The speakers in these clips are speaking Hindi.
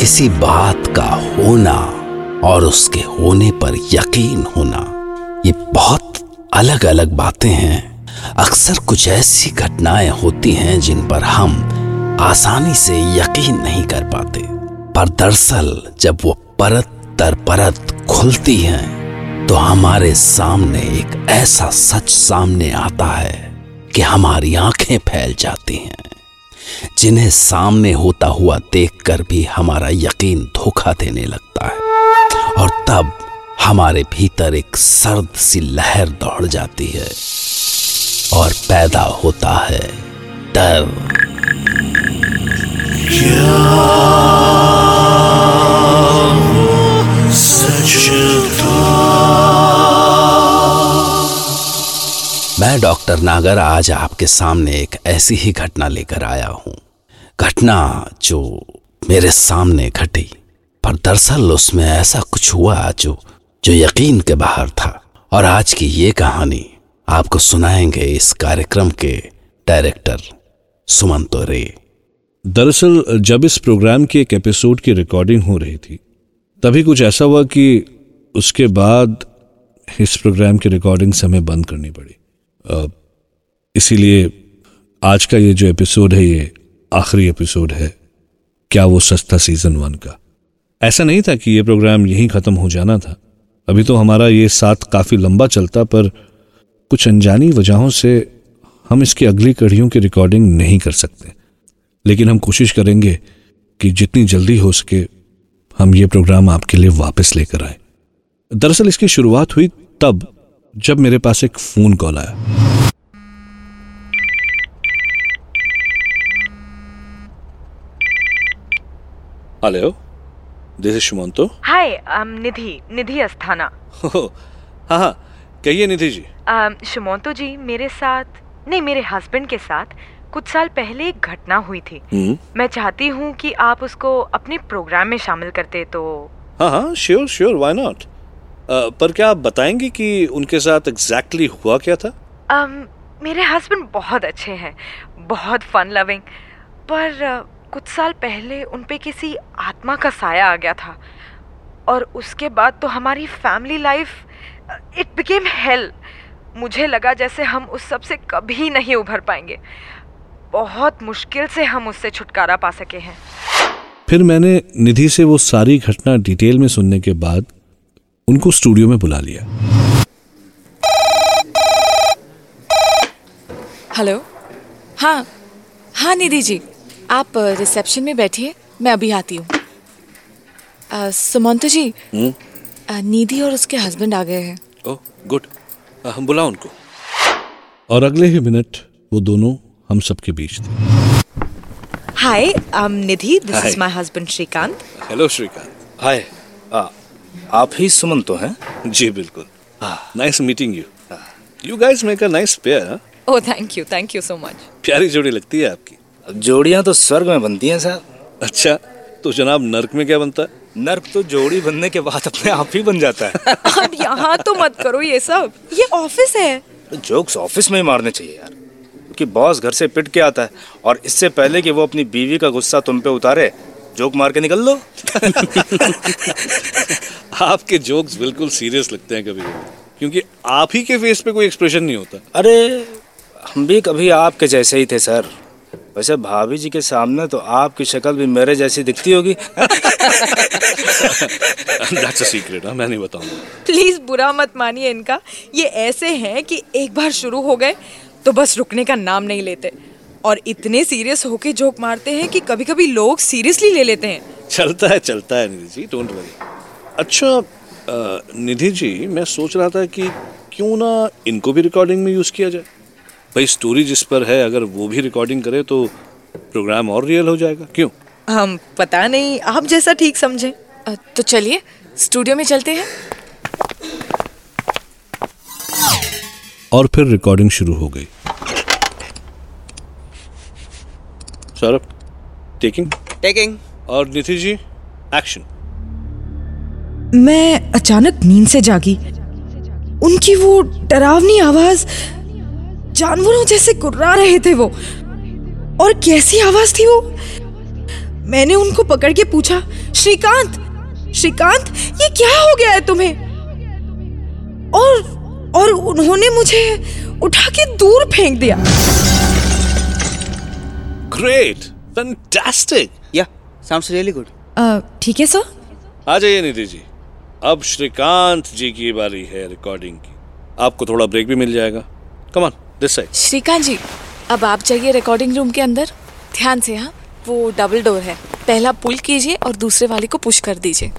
किसी बात का होना और उसके होने पर यकीन होना, ये बहुत अलग अलग बातें हैं। अक्सर कुछ ऐसी घटनाएँ होती हैं जिन पर हम आसानी से यकीन नहीं कर पाते। पर दरअसल जब वो परत दर परत खुलती हैं तो हमारे सामने एक ऐसा सच सामने आता है कि हमारी आँखें फैल जाती हैं। जिन्हें सामने होता हुआ देखकर भी हमारा यकीन धोखा देने लगता है। और तब हमारे भीतर एक सर्द सी लहर दौड़ जाती है और पैदा होता है डर। डॉक्टर नागर आज आपके सामने एक ऐसी ही घटना लेकर आया हूँ। घटना जो मेरे सामने घटी, पर दरअसल उसमें ऐसा कुछ हुआ जो जो यकीन के बाहर था। और आज की ये कहानी आपको सुनाएँगे इस कार्यक्रम के डायरेक्टर सुमंतो रे। दरअसल, जब इस प्रोग्राम की एक एपिसोड की रिकॉर्डिंग हो रही थी, तभी कुछ ऐसा हुआ कि उसके बाद इस प्रोग्राम की रिकॉर्डिंग समय बंद करनी पड़ी। इसीलिए आज का ये जो एपिसोड है, ये आखिरी एपिसोड है, क्या वो सस्ता सीज़न वन का? ऐसा नहीं था कि ये प्रोग्राम यहीं ख़त्म हो जाना था। अभी तो हमारा ये साथ काफ़ी लंबा चलता, पर कुछ अनजानी वजहों से हम इसकी अगली कड़ियों की रिकॉर्डिंग नहीं कर सकते। लेकिन हम कोशिश करेंगे कि जितनी जल्दी हो सके हम ये प्रोग्राम आपके लिए वापस लेकर आए। दरअसल इसकी शुरुआत हुई तब जब मेरे पास एक फ़ोन कॉल आया। Hello this is Sumanto hi um, Nidhi Nidhi Asthana. हाँ हाँ कहिए निधि जी। Um, शुमोंतो जी मेरे साथ नहीं मेरे हस्बैंड के साथ कुछ साल पहले एक घटना हुई थी। हम्म, मैं चाहती हूँ कि आप उसको अपने प्रोग्राम में शामिल करते तो हाँ हाँ श्योर श्योर व्हाई नॉट पर क्या आप बताएँगे कि उनके साथ एग्जैक्टली exactly हुआ क्या था? um, मेरे हस्बैंड बहुत अच्छे हैं बहुत फन लविंग पर कुछ साल पहले उन पे किसी आत्मा का साया आ गया था और उसके बाद तो हमारी family life it became hell मुझे लगा जैसे हम उस सबसे कभी नहीं उभर पाएँगे। बहुत मुश्किल से हम उससे छुटकारा पा सके हैं। फिर मैंने निधि से वो सारी घटना डिटेल में सुनने के बाद उनको स्टूडियो में बुला लिया। हेलो? हाँ हाँ निधि जी। आप रिसेप्शन में बैठिए मैं अभी आती हूँ। सुमंतो जी निधि और उसके हस्बैंड आ गए हैं। Oh good. हम बुला उनको। और अगले ही मिनट वो दोनों हम सबके बीच थे। Hi um, Nidhi this is my husband Shrikant hello Shrikant hi ah, आप ही सुमन तो हैं। जी बिल्कुल। Nice meeting you you guys make a nice pair oh thank you thank you so much प्यारी जोड़ी लगती है आपकी। जोड़ियाँ तो स्वर्ग में बनती हैं साहब अच्छा तो जनाब नर्क में क्या बनता है? नर्क तो जोड़ी बनने के बाद अपने आप ही बन जाता है। अब यहाँ तो मत करो ये सब। ये ऑफ़िस है। जोक्स ऑफ़िस में ही मारने चाहिए यार क्योंकि बॉस घर से पिट के आता है और इससे पहले कि वो अपनी बीवी का गुस्सा तुम पे उतारे जोक मार के निकल लो। आपके जोक्स बिल्कुल सीरियस लगते हैं कभी कभी क्योंकि आप ही के फेस पे कोई एक्सप्रेशन नहीं होता। अरे हम भी कभी आपके जैसे ही थे सर। वैसे भाभी जी के सामने तो आपकी शक्ल भी मेरे जैसी दिखती होगी। दैट्स अ सीक्रेट मैं नहीं बताऊँगा। प्लीज़ बुरा मत मानिए इनका। ये ऐसे हैं कि एक बार शुरू हो गए तो बस रुकने का नाम नहीं लेते। और इतने सीरियस होके जोक मारते हैं कि कभी कभी लोग सीरियसली ले लेते हैं। चलता है चलता है निधि जी डोंट वरी अच्छा निधि जी मैं सोच रहा था कि क्यों ना इनको भी रिकॉर्डिंग में यूज़ किया जाए। भाई स्टोरी जिस पर है अगर वो भी रिकॉर्डिंग करे तो प्रोग्राम और रियल हो जाएगा। क्यों? हम पता नहीं आप जैसा ठीक समझें। अ, तो चलिए स्टूडियो में चलते हैं। और फिर रिकॉर्डिंग शुरू हो गई। सौरभ टेकिंग टेकिंग और निधि जी एक्शन मैं अचानक नींद से जागी। उनकी वो डरावनी आवाज़ जानवरों जैसे कुर्रा रहे थे वो। और कैसी आवाज़ थी वो? मैंने उनको पकड़ के पूछा श्रीकांत श्रीकांत ये क्या हो गया है तुम्हें? और और उन्होंने मुझे उठा के दूर फेंक दिया। Great fantastic yeah sounds really good ठीक है सर आ जाइए निधि जी। अब श्रीकांत जी की बारी है रिकॉर्डिंग की। आपको थोड़ा ब्रेक भी मिल जाएगा। Come on this side Shrikant ji अब आप जाइए रिकॉर्डिंग रूम के अंदर। ध्यान से हाँ वो डबल डोर है। पहला पुल कीजिए और दूसरे वाले को पुश कर दीजिए।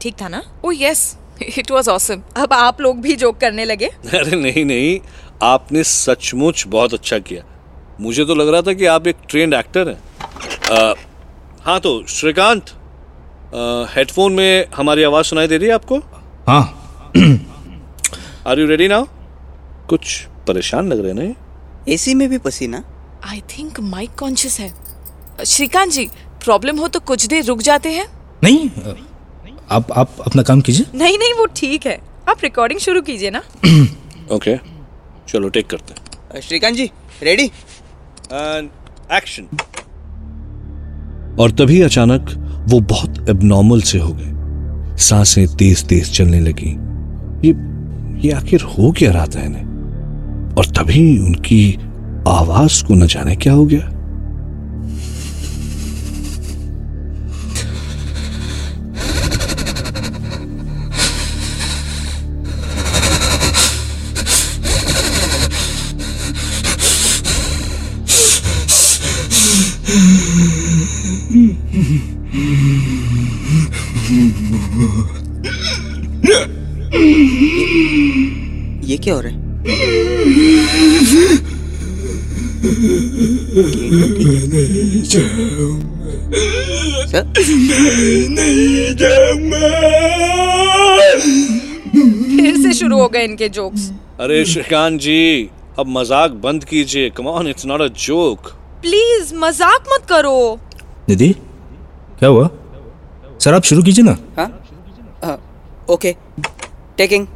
ठीक था ना? Oh yes it was awesome अब आप लोग भी जोक करने लगे। अरे नहीं नहीं। आपने सचमुच बहुत अच्छा किया। मुझे तो लग रहा था कि आप एक ट्रेंड एक्टर हैं। हाँ तो श्रीकांत हेडफोन में हमारी आवाज़ सुनाई दे रही है आपको? हाँ। आर यू रेडी नाउ कुछ परेशान लग रहे हैं नहीं? एसी में भी पसीना। आई थिंक माइक कॉन्शियस है। श्रीकांत जी प्रॉब्लम हो तो कुछ देर रुक जाते हैं। नहीं आप आप अपना काम कीजिए। नहीं नहीं वो ठीक है। आप रिकॉर्डिंग शुरू कीजिए ना। ओके चलो टेक करते हैं। Shrikant ji ready and action और तभी अचानक वो बहुत एबनॉर्मल से हो गए। साँसें तेज तेज चलने लगी। ये ये आखिर हो क्या रहा था इन्हें? और तभी उनकी आवाज़ को न जाने क्या हो गया? हो है सर फिर से शुरू हो गए इनके जोक्स अरे श्रीकांत जी अब मज़ाक बंद कीजिए। Come on it's not a joke please मज़ाक मत करो। निधि क्या हुआ? सर आप शुरू कीजिए ना। हाँ? ओके। टेकिंग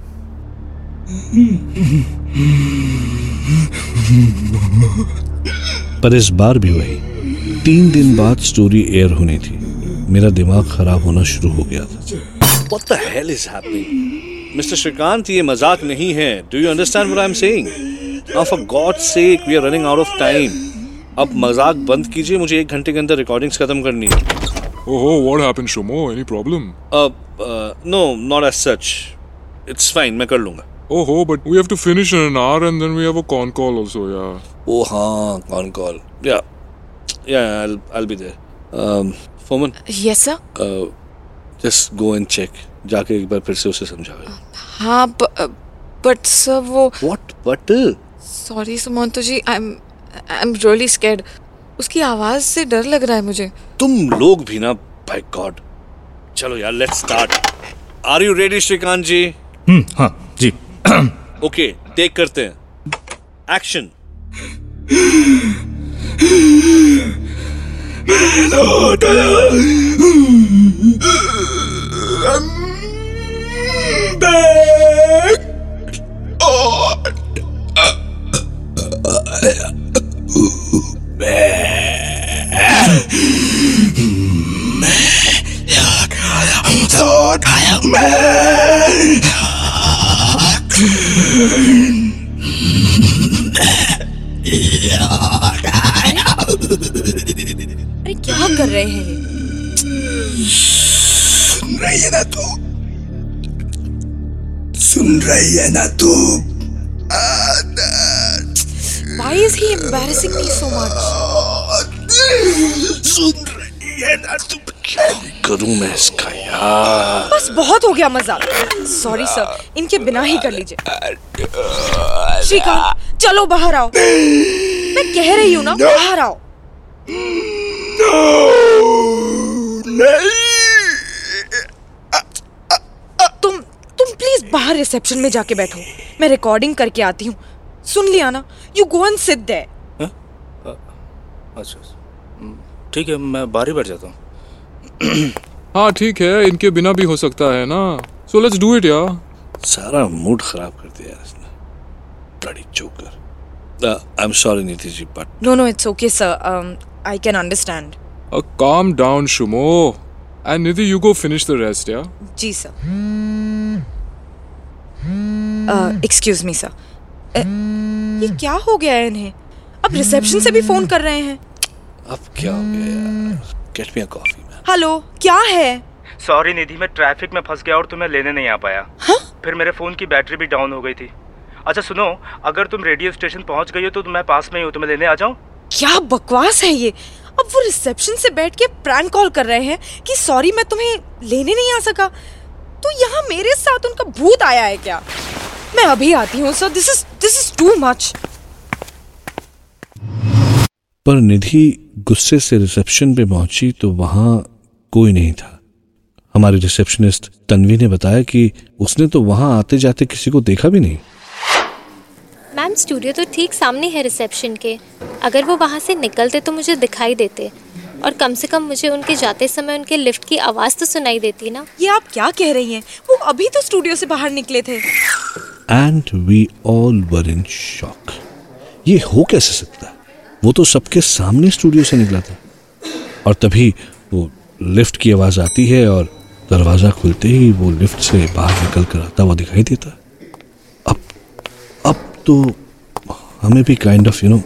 पर इस बार भी वही तीन दिन बाद स्टोरी एयर होनी थी। मेरा दिमाग खराब होना शुरू हो गया था। What the hell is happening? Mister Shrikant ये मज़ाक नहीं है। Do you understand what I am saying now for God sake we are running out of time अब मज़ाक बंद कीजिए मुझे एक घंटे के अंदर रिकॉर्डिंग्स खत्म करनी है। Oh, what happened, Shomo? Any problem? No not as such it's fine मैं कर लूँगा। Oh, ho, but we have to finish in an hour and then we have a con call also, yeah. ओ हाँ कॉन कॉल या या I'll I'll be there. Um, फोमन yes sir just go and check जाके एक बार फिर से उसे समझाओ हाँ बट सर वो what but sorry Sumanto ji I am I am really scared उसकी आवाज़ से डर लग रहा है मुझे तुम लोग भी ना बाय गॉड चलो यार let's start are you ready Shrikant ji hmm हाँ जी। ओके टेक करते हैं. एक्शन अरे ये Why is he embarrassing me so much? करूँ मैं इसका यार? बस बहुत हो गया मज़ाक। सॉरी सर इनके बिना ही कर लीजिए। श्रीकांत चलो बाहर आओ। मैं कह रही हूँ ना बाहर आओ। तुम तुम प्लीज़ बाहर रिसेप्शन में जाके बैठो। मैं रिकॉर्डिंग करके आती हूँ। सुन लिया ना? You go and sit there अच्छा हम्म, ठीक है मैं बाहर ही बैठ जाता हूँ। हाँ ठीक है इनके बिना भी हो सकता है ना। सो लेट्स डू इट यार। सारा मूड खराब कर दिया इसने। Bloody joker I am sorry Niti ji but no no it's okay sir I can understand Uh, calm down, Shumo. And Nidhi, you go finish the rest, yeah? जी सर एक्सक्यूज मी सर ये क्या हो गया है इन्हें? अब रिसेप्शन से भी फ़ोन कर रहे हैं। अब क्या हो गया यार? Get me a coffee man hello क्या है? सॉरी निधि मैं ट्रैफ़िक में फंस गया और तुम्हें लेने नहीं आ पाया। फिर मेरे फ़ोन की बैटरी भी डाउन हो गई थी। अच्छा सुनो अगर तुम रेडियो स्टेशन पहुँच गई हो तो मैं पास में ही हूँ तुम्हें लेने आ जाऊँ? क्या बकवास है ये? अब वो रिसेप्शन से बैठ के प्रैंक कॉल कर रहे हैं कि सॉरी, मैं तुम्हें लेने नहीं आ सका। तो यहाँ मेरे साथ उनका भूत आया है क्या? मैं अभी आती हूँ sir this is this is too much पर निधि गुस्से से रिसेप्शन पे पहुँची तो वहाँ कोई नहीं था। हमारी रिसेप्शनिस्ट तन्वी ने बताया कि उसने तो वहाँ आते जाते किसी को देखा भी नहीं। मैम स्टूडियो तो ठीक सामने है रिसेप्शन के। अगर वो वहाँ से निकलते तो मुझे दिखाई देते। और कम से कम मुझे उनके जाते समय उनके लिफ्ट की आवाज़ तो सुनाई देती ना। ये आप क्या कह रही हैं? वो अभी तो स्टूडियो से बाहर निकले थे। And we all were in shock ये हो कैसे सकता? है वो तो सबके सामने स्टूडियो से निकला था। और तभी वो लिफ्ट की आवाज़ आती है और दरवाज़ा खुलते ही वो लिफ्ट से बाहर निकल कर आता हुआ दिखाई देता। अब अब तो हमें भी काइंड ऑफ़ यू नो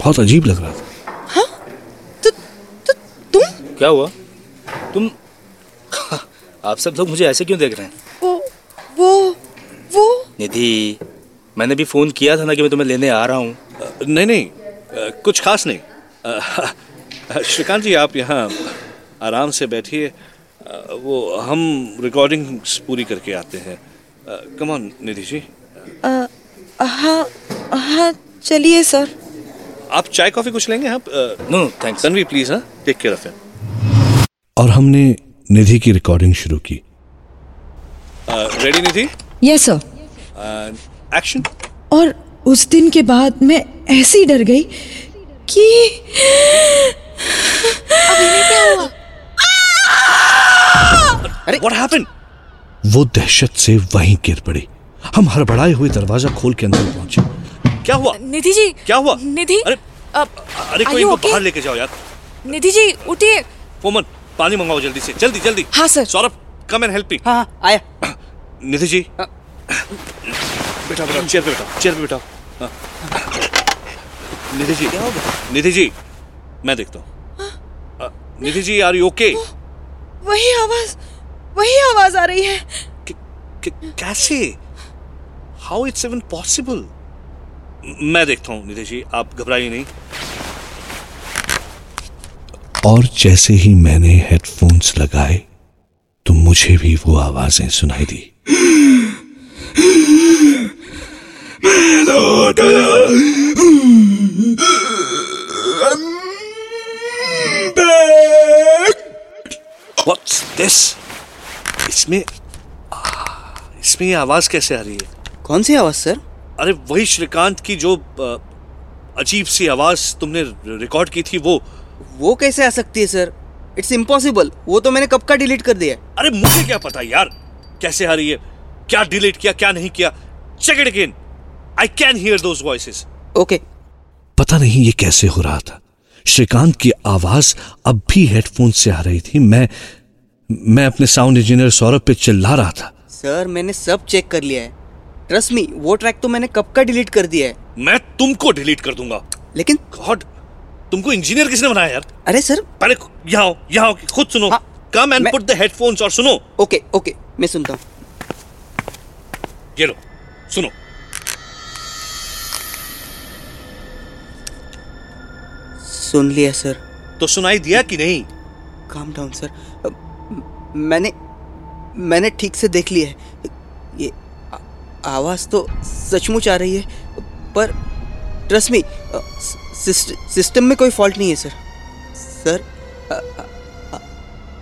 बहुत अजीब लग रहा था। हाँ? तो, तो, तुम? क्या हुआ? तुम आप सब लोग मुझे ऐसे क्यों देख रहे हैं? वो वो वो। निधि मैंने भी फ़ोन किया था ना कि मैं तुम्हें लेने आ रहा हूँ। नहीं नहीं अ, कुछ खास नहीं। श्रीकांत जी आप यहाँ आराम से बैठिए। वो हम रिकॉर्डिंग पूरी करके आते हैं। Come on Nidhi ji. हाँ हाँ चलिए सर। आप चाय कॉफ़ी कुछ लेंगे? आप no no thanks Tanvi please हाँ टेक केयर ऑफ़ और हमने निधि की रिकॉर्डिंग शुरू की। Ready Nidhi? Yes sir action और उस दिन के बाद मैं ऐसी डर गई कि अरे व्हाट हैपेंड वो दहशत से वहीं गिर पड़ी। हम हड़बड़ाए हुए दरवाज़ा खोल के अंदर पहुँचे। क्या हुआ? निधि जी क्या हुआ? निधि अरे अरे कोई इनको okay? बाहर लेके जाओ यार। निधि जी उठिए। फोमन पानी मंगाओ जल्दी से जल्दी जल्दी। हाँ sir. Saurabh come and help me हाँ आया। निधि जी। बेटा बेटा चेयर पे बैठाओ चेयर पे बैठाओ हाँ। निधि जी निधि जी मैं देखता हूँ। Nidhi ji are you okay वही आवाज़ वही आवाज़ आ रही है। कैसे? हाउ इट्स इवन पॉसिबल मैं देखता हूँ निधि जी आप घबराइए नहीं। और जैसे ही मैंने हेडफोन्स लगाए तो मुझे भी वो आवाज़ें सुनाई दी। What's this? इसमें इसमें ये आवाज़ कैसे आ रही है? कौन सी आवाज़ सर? अरे वही श्रीकांत की जो अजीब सी आवाज़ तुमने रिकॉर्ड की थी वो। वो कैसे आ सकती है सर? इट्स इम्पॉसिबल वो तो मैंने कब का डिलीट कर दिया अरे मुझे क्या पता यार कैसे आ रही है? क्या डिलीट किया क्या नहीं किया? Check it again I can hear those voices okay पता नहीं ये कैसे हो रहा था। श्रीकांत की आवाज़ अब भी हेडफोन से आ रही थी। मैं मैं अपने साउंड इंजीनियर सौरभ पे चिल्ला रहा था। सर मैंने सब चेक कर लिया है। ट्रस्ट मी वो ट्रैक तो मैंने कब का डिलीट कर दिया है। मैं तुमको डिलीट कर दूँगा। लेकिन गॉड तुमको इंजीनियर किसने बनाया यार? अरे सर। पहले यहाँ आओ यहाँ आओ खुद सुनो। Come and put the headphones और सुनो। ओके ओके मैं सुनता हूँ। ये लो सुनो। सुन लिया सर। तो सुनाई दिया कि नहीं? काम डाउन सर मैंने मैंने ठीक से देख लिया है। आवाज़ तो सचमुच आ रही है पर ट्रस्ट मी सिस्टम में कोई फॉल्ट नहीं है सर सर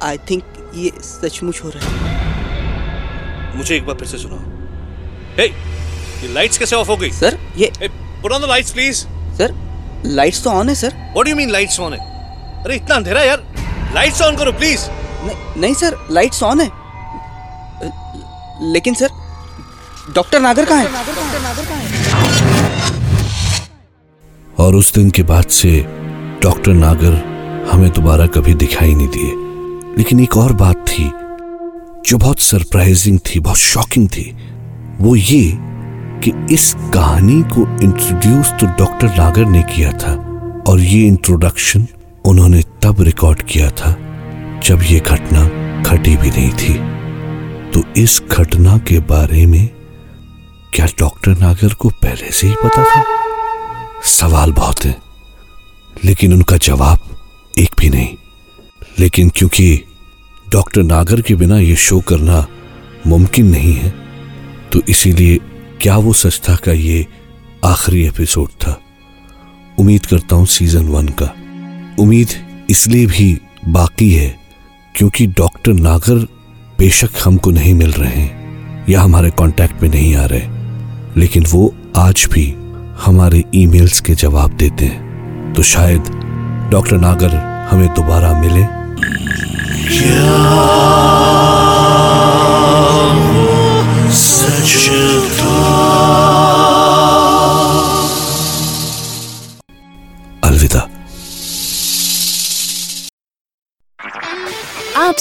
आई थिंक ये सचमुच हो रहा है। मुझे एक बार फिर से सुनाओ। हे ये लाइट्स कैसे ऑफ़ हो गई? सर ये put on the lights please sir lights तो ऑन है sir what do you mean lights on है? अरे इतना अंधेरा यार। लाइट्स ऑन करो प्लीज़ नहीं नहीं सर लाइट्स ऑन है। लेकिन सर डॉक्टर नागर कहाँ है? और उस दिन के बाद से डॉक्टर नागर हमें दोबारा कभी दिखाई नहीं दिए। लेकिन एक और बात थी, जो बहुत सरप्राइजिंग थी, बहुत शॉकिंग थी, वो ये कि इस कहानी को इंट्रोड्यूस तो डॉक्टर नागर ने किया था, और ये इंट्रोडक्शन उन्होंने तब रिकॉर्ड किया था, जब ये घटना घटी भी नहीं थी। तो इस घटना के बारे में क्या डॉक्टर नागर को पहले से ही पता था? सवाल बहुत है, लेकिन उनका जवाब एक भी नहीं। लेकिन क्योंकि डॉक्टर नागर के बिना यह शो करना मुमकिन नहीं है तो इसीलिए क्या वो सच था का ये आखिरी एपिसोड था? उम्मीद करता हूँ सीज़न वन का। उम्मीद इसलिए भी बाकी है, क्योंकि डॉक्टर नागर बेशक हमको नहीं मिल रहे हैं, या हमारे कांटेक्ट में नहीं आ रहे। लेकिन वो आज भी हमारे ईमेल्स के जवाब देते हैं। तो शायद डॉक्टर नागर हमें दोबारा मिले। अलविदा